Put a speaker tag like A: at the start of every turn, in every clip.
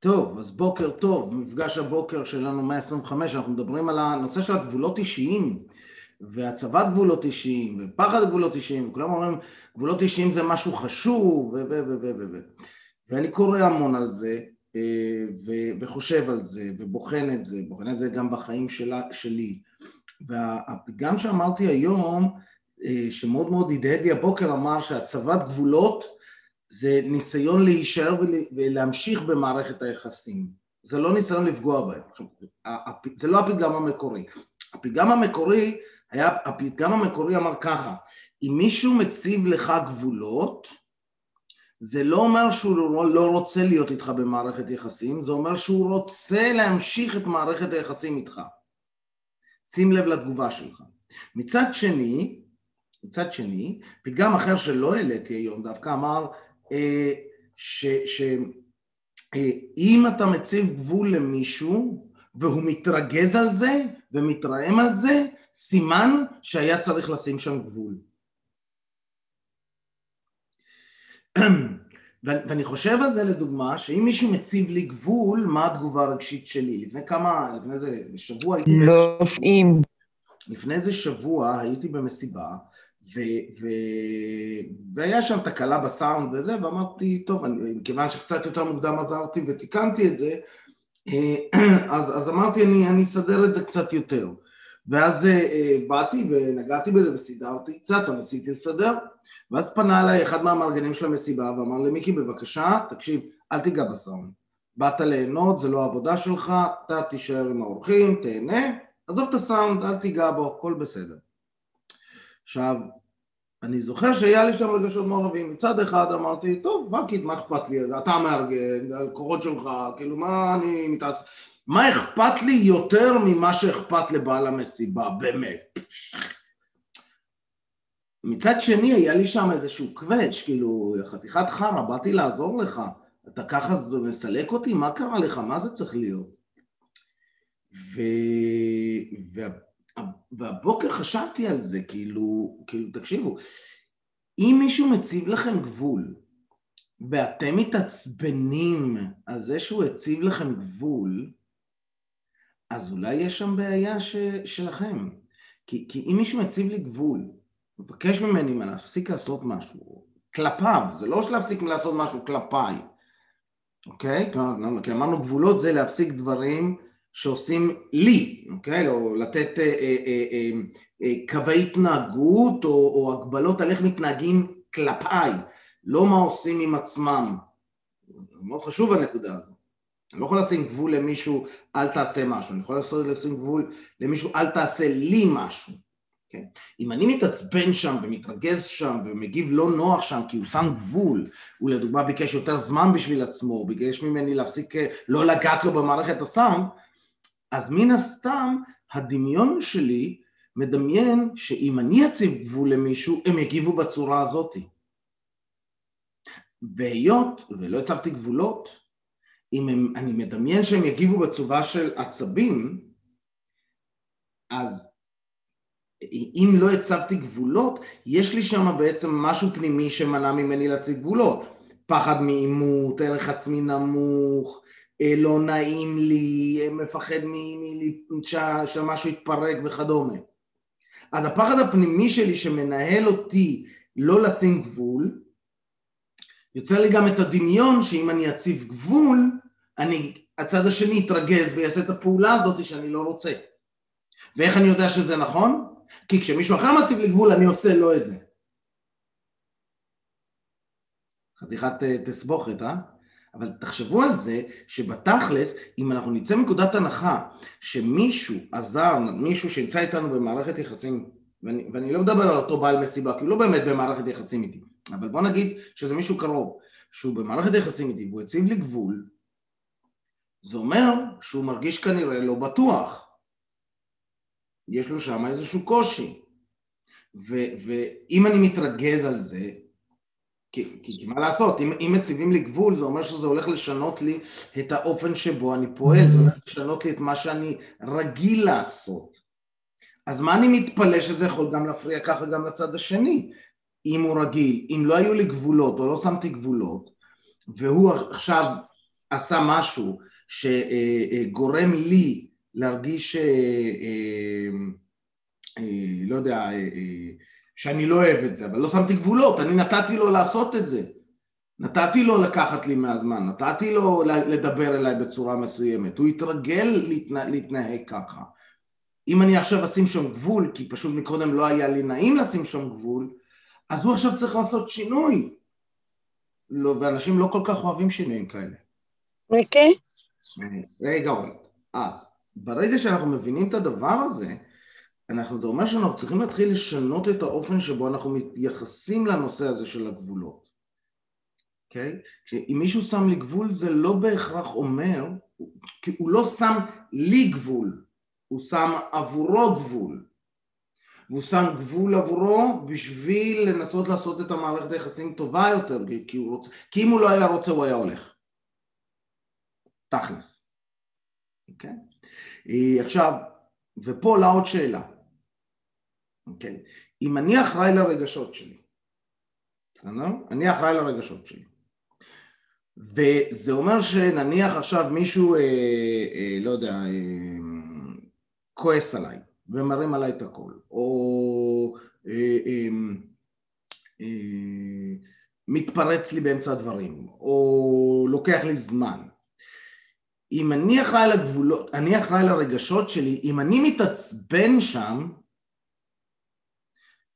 A: טוב, אז בוקר טוב, מפגש הבוקר שלנו 125, אנחנו מדברים על הנושא של הגבולות אישיים והצבת גבולות אישיים ופחד גבולות אישיים, וכולם אומרים גבולות אישיים זה משהו חשוב ו... ו... ו... ו... ו... ו... ואני קורא המון על זה אה, ו... וחושב על זה ובוחן את זה, בוחן את זה גם בחיים שלה, שלי. והפגם שאמרתי היום אה, שמאוד מאוד הדהד לי הבוקר אמר שהצבת גבולות זה ניסיון להישאר ולהמשיך במערכת היחסים. זה לא ניסיון לפגוע בהם. זה לא הפתגם המקורי. הפתגם המקורי היה, הפתגם המקורי אמר ככה, אם מישהו מציב לך גבולות, זה לא אומר שהוא לא, לא רוצה להיות איתך במערכת יחסים, זה אומר שהוא רוצה להמשיך את מערכת היחסים איתך. שים לב לתגובה שלך. מצד שני, מצד שני, פתגם אחר שלא העליתי היום דווקא אמר שאם אתה מציב גבול למישהו והוא מתרגז על זה ומתרעם על זה, סימן שהיה צריך לשים שם גבול. ואני חושב על זה לדוגמה, שאם מישהו מציב לי גבול, מה התגובה הרגשית שלי? לפני כמה, לפני איזה שבוע הייתי...
B: לא, אם...
A: לפני איזה שבוע הייתי במסיבה, ו- ו- והיה שם תקלה בסאונד וזה, ואמרתי, טוב, אני, מכיוון שקצת יותר מוקדם עזרתי ותיקנתי את זה, אה, אז, אז אמרתי, אני, אני אסדר את זה קצת יותר. ואז אה, באתי ונגעתי בזה וסידרתי קצת, או ניסיתי לסדר, ואז פנה אליי אחד מהמארגנים של המסיבה ואמר לי, מיקי, בבקשה, תקשיב, אל תיגע בסאונד. באת ליהנות, זה לא העבודה שלך, אתה תישאר עם האורחים, תהנה, עזוב את הסאונד, אל תיגע בו, הכל בסדר. עכשיו, אני זוכר שהיה לי שם רגשות מעורבים. מצד אחד אמרתי, טוב, פאקיד, מה אכפת לי? אתה מארגן, הלקוחות שלך, כאילו, מה אני מתעסק... מה אכפת לי יותר ממה שאכפת לבעל המסיבה, באמת? מצד שני, היה לי שם איזשהו קווץ', כאילו, חתיכת חרא, באתי לעזור לך. אתה ככה מסלק אותי? מה קרה לך? מה זה צריך להיות? ו... וה... והבוקר חשבתי על זה, כאילו, כאילו, תקשיבו, אם מישהו מציב לכם גבול, ואתם מתעצבנים על זה שהוא הציב לכם גבול, אז אולי יש שם בעיה ש, שלכם. כי, כי אם מישהו מציב לי גבול, מבקש ממני מה להפסיק לעשות משהו, כלפיו, זה לא להפסיק לעשות משהו כלפיי, אוקיי? כי אמרנו גבולות זה להפסיק דברים שעושים לי, אוקיי? או לתת אה, אה, אה, אה, אה, קווי התנהגות או, או הגבלות על איך מתנהגים כלפיי, לא מה עושים עם עצמם. מאוד חשוב הנקודה הזו. אני לא יכול לשים גבול למישהו אל תעשה משהו, אני יכול לשים גבול למישהו אל תעשה לי משהו. כן? אם אני מתעצבן שם ומתרגז שם ומגיב לא נוח שם כי הוא שם גבול, הוא לדוגמה ביקש יותר זמן בשביל עצמו, ביקש ממני להפסיק אה, לא לגעת לו במערכת הסאונד, אז מן הסתם הדמיון שלי מדמיין שאם אני אציב גבול למישהו, הם יגיבו בצורה הזאת. והיות ולא הצבתי גבולות, אם הם, אני מדמיין שהם יגיבו בצורה של עצבים, אז אם לא הצבתי גבולות, יש לי שם בעצם משהו פנימי שמנע ממני להציב גבולות. פחד מעימות, ערך עצמי נמוך, לא נעים לי, אה, מפחד שמשהו יתפרק וכדומה. אז הפחד הפנימי שלי שמנהל אותי לא לשים גבול, יוצא לי גם את הדמיון שאם אני אציב גבול, אני, הצד השני יתרגז ויעשה את הפעולה הזאת שאני לא רוצה. ואיך אני יודע שזה נכון? כי כשמישהו אחר מציב לי גבול אני עושה לו את זה. חתיכת אה, תסבוכת, אה? אבל תחשבו על זה שבתכלס, אם אנחנו נצא מנקודת הנחה שמישהו עזר, מישהו שנמצא איתנו במערכת יחסים, ואני, ואני לא מדבר על אותו בעל מסיבה, כי הוא לא באמת במערכת יחסים איתי, אבל בוא נגיד שזה מישהו קרוב, שהוא במערכת יחסים איתי והוא הציב לי גבול, זה אומר שהוא מרגיש כנראה לא בטוח. יש לו שם איזשהו קושי. ואם אני מתרגז על זה, כי, כי, מה לעשות, אם, אם מציבים לי גבול זה אומר שזה הולך לשנות לי את האופן שבו אני פועל, זה הולך לשנות לי את מה שאני רגיל לעשות. אז מה אני מתפלא שזה יכול גם להפריע ככה גם לצד השני, אם הוא רגיל, אם לא היו לי גבולות או לא שמתי גבולות, והוא עכשיו עשה משהו שגורם לי להרגיש, לא יודע, שאני לא אוהב את זה, אבל לא שמתי גבולות, אני נתתי לו לעשות את זה. נתתי לו לקחת לי מהזמן, נתתי לו לדבר אליי בצורה מסוימת, הוא התרגל להתנה, להתנהג ככה. אם אני עכשיו אשים שם גבול, כי פשוט מקודם לא היה לי נעים לשים שם גבול, אז הוא עכשיו צריך לעשות שינוי. לא, ואנשים לא כל כך אוהבים שינויים כאלה.
B: אוקיי.
A: Okay. רגע, אז ברגע שאנחנו מבינים את הדבר הזה, אנחנו, זה אומר שאנחנו צריכים להתחיל לשנות את האופן שבו אנחנו מתייחסים לנושא הזה של הגבולות. אוקיי? Okay? אם מישהו שם לי גבול זה לא בהכרח אומר, כי הוא לא שם לי גבול, הוא שם עבורו גבול. והוא שם גבול עבורו בשביל לנסות לעשות את המערכת היחסים טובה יותר, כי, הוא רוצה, כי אם הוא לא היה רוצה הוא היה הולך. תכלס. אוקיי? Okay? עכשיו, ופה עולה עוד שאלה. Okay? אם אני אחראי לרגשות שלי, בסדר? אני אחראי לרגשות שלי. וזה אומר שנניח עכשיו מישהו, אה, אה, לא יודע, אה, כועס עליי ומרים עליי את הכל, או אה, אה, אה, מתפרץ לי באמצע הדברים, או לוקח לי זמן. אם אני אחראי לגבולות, אני אחראי לרגשות שלי, אם אני מתעצבן שם,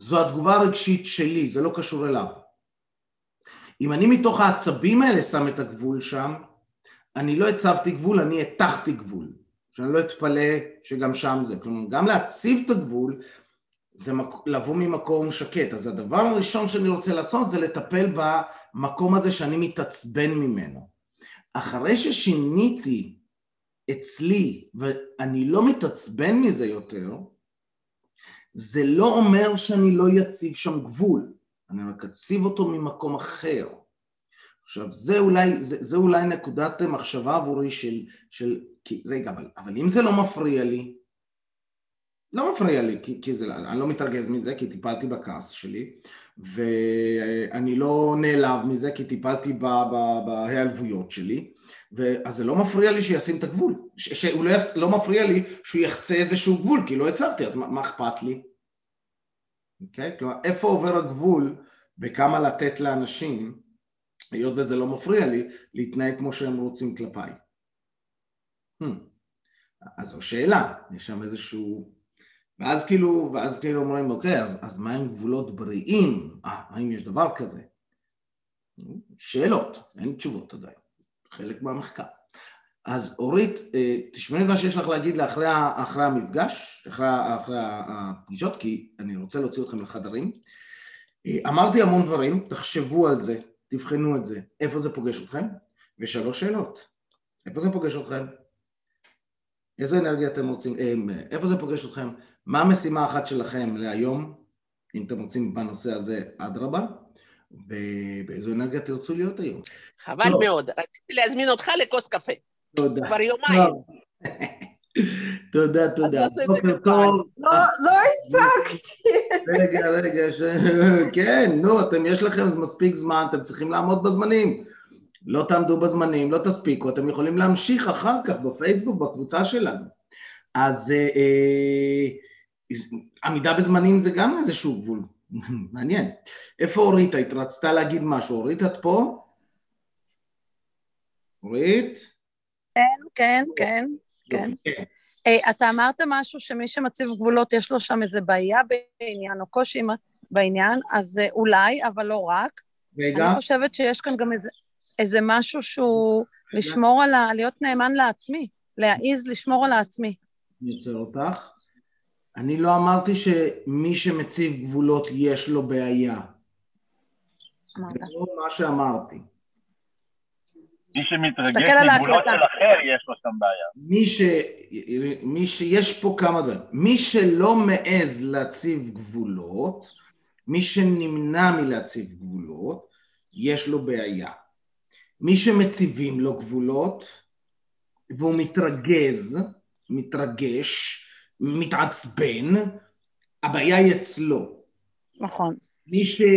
A: זו התגובה הרגשית שלי, זה לא קשור אליו. אם אני מתוך העצבים האלה שם את הגבול שם, אני לא הצבתי גבול, אני הטחתי גבול. שאני לא אתפלא שגם שם זה. כלומר, גם להציב את הגבול זה מק... לבוא ממקום שקט. אז הדבר הראשון שאני רוצה לעשות זה לטפל במקום הזה שאני מתעצבן ממנו. אחרי ששיניתי אצלי ואני לא מתעצבן מזה יותר, זה לא אומר שאני לא אציב שם גבול. אני רק אציב אותו ממקום אחר. עכשיו, זה אולי, זה, זה אולי נקודת מחשבה עבורי של, של כי, רגע, אבל, אבל אם זה לא מפריע לי, לא מפריע לי, כי, כי זה, אני לא מתרגז מזה, כי טיפלתי בכעס שלי, ואני לא נעלב מזה, כי טיפלתי בהיעלבויות שלי, אז זה לא מפריע לי שישים את הגבול, שהוא לא, לא מפריע לי שהוא יחצה איזשהו גבול, כי לא הצבתי, אז מה, מה אכפת לי? אוקיי? Okay? כלומר, איפה עובר הגבול בכמה לתת לאנשים, היות וזה לא מפריע לי, להתנהג כמו שהם רוצים כלפיי. Hmm. אז זו שאלה, יש שם איזשהו... ואז כאילו, ואז כאילו אומרים, אוקיי, אז, אז מה עם גבולות בריאים? אה, האם יש דבר כזה? שאלות, אין תשובות עדיין, חלק מהמחקר. אז אורית, אה, תשמעי מה שיש לך להגיד לאחרי אחרי המפגש, אחרי, אחרי הפגישות, כי אני רוצה להוציא אתכם לחדרים. אה, אמרתי המון דברים, תחשבו על זה, תבחנו את זה, איפה זה פוגש אתכם? ושלוש שאלות, איפה זה פוגש אתכם? איזו אנרגיה אתם רוצים, אה, איפה זה פוגש אתכם? מה המשימה האחת שלכם להיום, אם אתם רוצים בנושא הזה, אדרבה, ובאיזו אנרגיה תרצו להיות היום.
B: חבל לא. מאוד, רציתי להזמין אותך לכוס קפה.
A: תודה.
B: כבר יומיים.
A: תודה, תודה. בוקר טוב.
B: לא, לא הספקתי.
A: רגע, רגע, כן, נו, אתם, יש לכם מספיק זמן, אתם צריכים לעמוד בזמנים. לא תעמדו בזמנים, לא תספיקו, אתם יכולים להמשיך אחר כך בפייסבוק, בקבוצה שלנו. אז אה, אה, עמידה בזמנים זה גם איזשהו גבול, מעניין. איפה אורית? היית רצתה להגיד משהו. אורית, את פה? אורית?
C: כן, כן, כן, כן. כן. Hey, אתה אמרת משהו שמי שמציב גבולות יש לו שם איזה בעיה בעניין או קושי בעניין, אז אה, אולי, אבל לא רק. רגע. אני חושבת שיש כאן גם איזה... איזה משהו שהוא לשמור על ה... להיות נאמן לעצמי, להעיז לשמור על העצמי.
A: אני עוצר אותך. אני לא אמרתי שמי שמציב גבולות יש לו בעיה. אמרת. זה לא מה שאמרתי.
D: מי שמתרגש מגבולות של אחר, יש לו שם בעיה.
A: מי ש... מי ש... יש פה כמה דברים. מי שלא מעז להציב גבולות, מי שנמנע מלהציב גבולות, יש לו בעיה. מי שמציבים לו גבולות והוא מתרגז, מתרגש, מתעצבן, הבעיה היא אצלו.
C: נכון.
A: מי שלא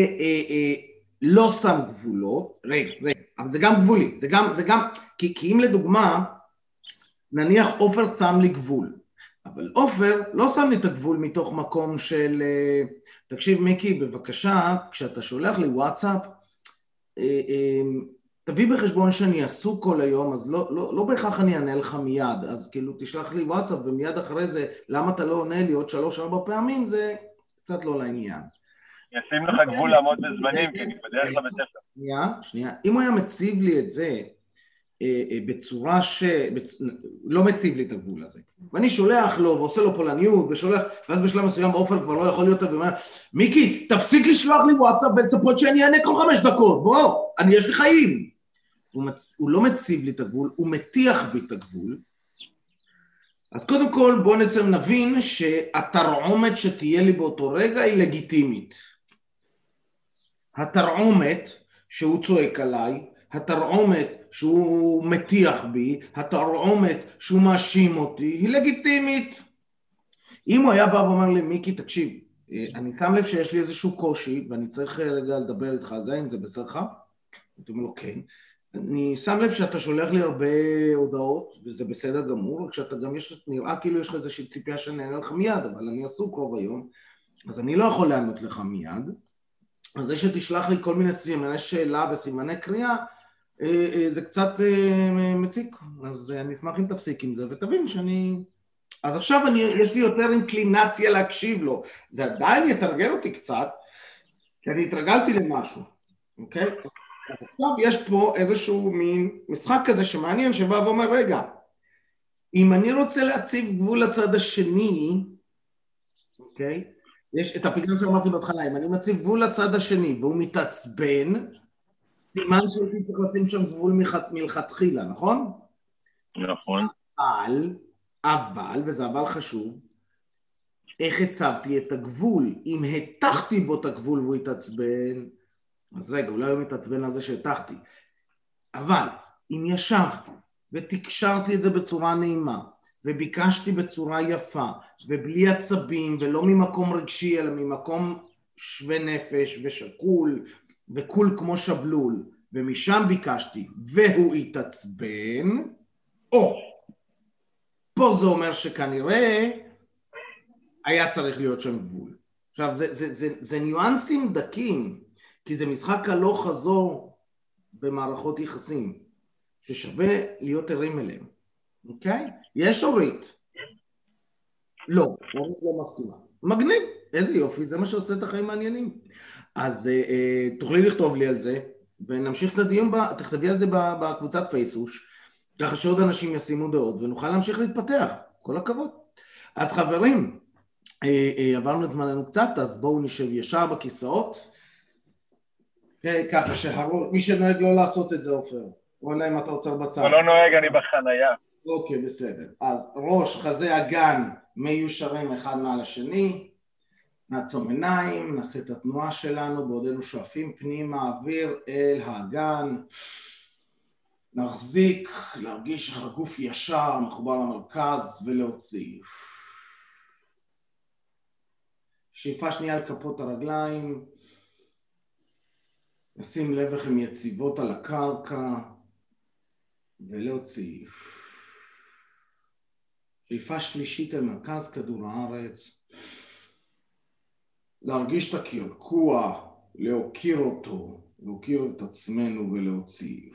A: אה, אה, שם גבולות, רגע, רגע, אבל זה גם גבולי, זה גם, זה גם, כי, כי אם לדוגמה, נניח עופר שם לי גבול, אבל עופר לא שם לי את הגבול מתוך מקום של... אה, תקשיב מיקי, בבקשה, כשאתה שולח לי וואטסאפ, אה, אה, תביא בחשבון שאני עסוק כל היום, אז לא, לא, לא בהכרח אני אענה לך מיד, אז כאילו תשלח לי וואטסאפ ומיד אחרי זה, למה אתה לא עונה לי עוד שלוש-ארבע פעמים, זה קצת לא לעניין.
D: ישים לך גבול לעמוד בזמנים, כי אני בדרך לבית ספר.
A: שנייה, שנייה. אם הוא היה מציב לי את זה אה, אה, בצורה ש... בצ... לא מציב לי את הגבול הזה. ואני שולח לו ועושה לו פולניות ושולח, ואז בשלב מסוים עופר כבר לא יכול להיות, ואומר, מיקי, תפסיק לשלוח לי וואטסאפ ולצפות שאני אענה כל חמש דקות, בוא, אני, יש לי חיים. הוא, מצ... הוא לא מציב לי את הגבול, הוא מטיח בי את הגבול. אז קודם כל בואו נצא נבין שהתרעומת שתהיה לי באותו רגע היא לגיטימית. התרעומת שהוא צועק עליי, התרעומת שהוא מטיח בי, התרעומת שהוא מאשים אותי, היא לגיטימית. אם הוא היה בא ואומר לי, מיקי, תקשיב, אני שם לב שיש לי איזשהו קושי ואני צריך רגע לדבר איתך על זה, אם זה בסדר לך? הייתי אומר לו, כן. אני שם לב שאתה שולח לי הרבה הודעות, וזה בסדר גמור, רק שאתה גם יש, נראה כאילו יש לך איזושהי ציפייה שאני אענה לך מיד, אבל אני עסוק רוב היום, אז אני לא יכול לענות לך מיד. אז זה שתשלח לי כל מיני סימני שאלה וסימני קריאה, אה, אה, זה קצת אה, מציק, אז אני אשמח אם תפסיק עם זה ותבין שאני... אז עכשיו אני, יש לי יותר אינקלינציה להקשיב לו, זה עדיין יתרגל אותי קצת, כי אני התרגלתי למשהו, אוקיי? עכשיו יש פה איזשהו מין משחק כזה שמעניין שבא ואומר רגע, אם אני רוצה להציב גבול לצד השני, אוקיי? יש את הפתרון שאמרתי בהתחלה, אם אני מציב גבול לצד השני והוא מתעצבן, סימן שהייתי צריך לשים שם גבול מלכתחילה, נכון?
D: נכון.
A: אבל, אבל, וזה אבל חשוב, איך הצבתי את הגבול? אם התחתי בו את הגבול והוא התעצבן, אז רגע, אולי הוא מתעצבן על זה שהטחתי. אבל אם ישבתי ותקשרתי את זה בצורה נעימה, וביקשתי בצורה יפה, ובלי עצבים, ולא ממקום רגשי, אלא ממקום שווה נפש ושקול, וקול כמו שבלול, ומשם ביקשתי, והוא התעצבן, או, פה זה אומר שכנראה היה צריך להיות שם גבול. עכשיו, זה, זה, זה, זה ניואנסים דקים, כי זה משחק הלוך חזור במערכות יחסים, ששווה להיות ערים אליהם, אוקיי? יש אורית. לא, אורית לא מסכימה. מגניב, איזה יופי, זה מה שעושה את החיים מעניינים. אז אה, אה, תוכלי לכתוב לי על זה, ונמשיך את הדיון, ב, תכתבי על זה בקבוצת פייסוש, ככה שעוד אנשים ישימו דעות, ונוכל להמשיך להתפתח. כל הכבוד. אז חברים, אה, אה, עברנו את זמננו קצת, אז בואו נשב ישר בכיסאות. כן, ככה שהראש, מי שנוהג לא לעשות את זה עופר, או אלא אם אתה עוצר בצד.
D: הוא לא נוהג, אני בחנייה.
A: אוקיי, בסדר. אז ראש, חזה, אגן, מיושרים אחד מעל השני, נעצום עיניים, נעשה את התנועה שלנו בעודנו שואפים פנימה אוויר אל האגן, נחזיק, להרגיש איך הגוף ישר, מחובר למרכז ולהוציא. שאיפה שנייה על כפות הרגליים, נשים לב איך הן יציבות על הקרקע ולהוציא. שאיפה שלישית אל מרכז כדור הארץ, להרגיש את הקרקוע, להוקיר אותו, להוקיר את עצמנו ולהוציא.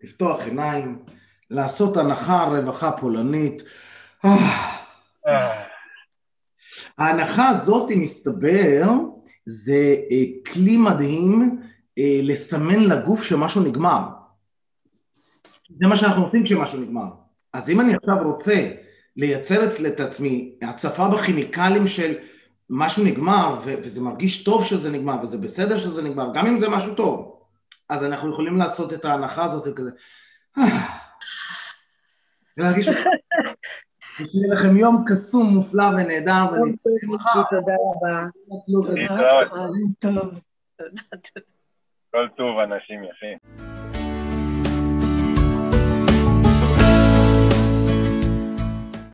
A: לפתוח עיניים, לעשות הנחה רווחה פולנית. ההנחה הזאת, מסתבר, זה אה, כלי מדהים אה, לסמן לגוף שמשהו נגמר. זה מה שאנחנו עושים כשמשהו נגמר. אז אם אני עכשיו רוצה לייצר אצל את עצמי הצפה בכימיקלים של משהו נגמר, ו- וזה מרגיש טוב שזה נגמר, וזה בסדר שזה נגמר, גם אם זה משהו טוב, אז אנחנו יכולים לעשות את ההנחה הזאת כזה, ולהרגיש... שיהיה לכם יום קסום, מופלא ונהדר,
B: תודה רבה.
D: כל טוב, אנשים יפים.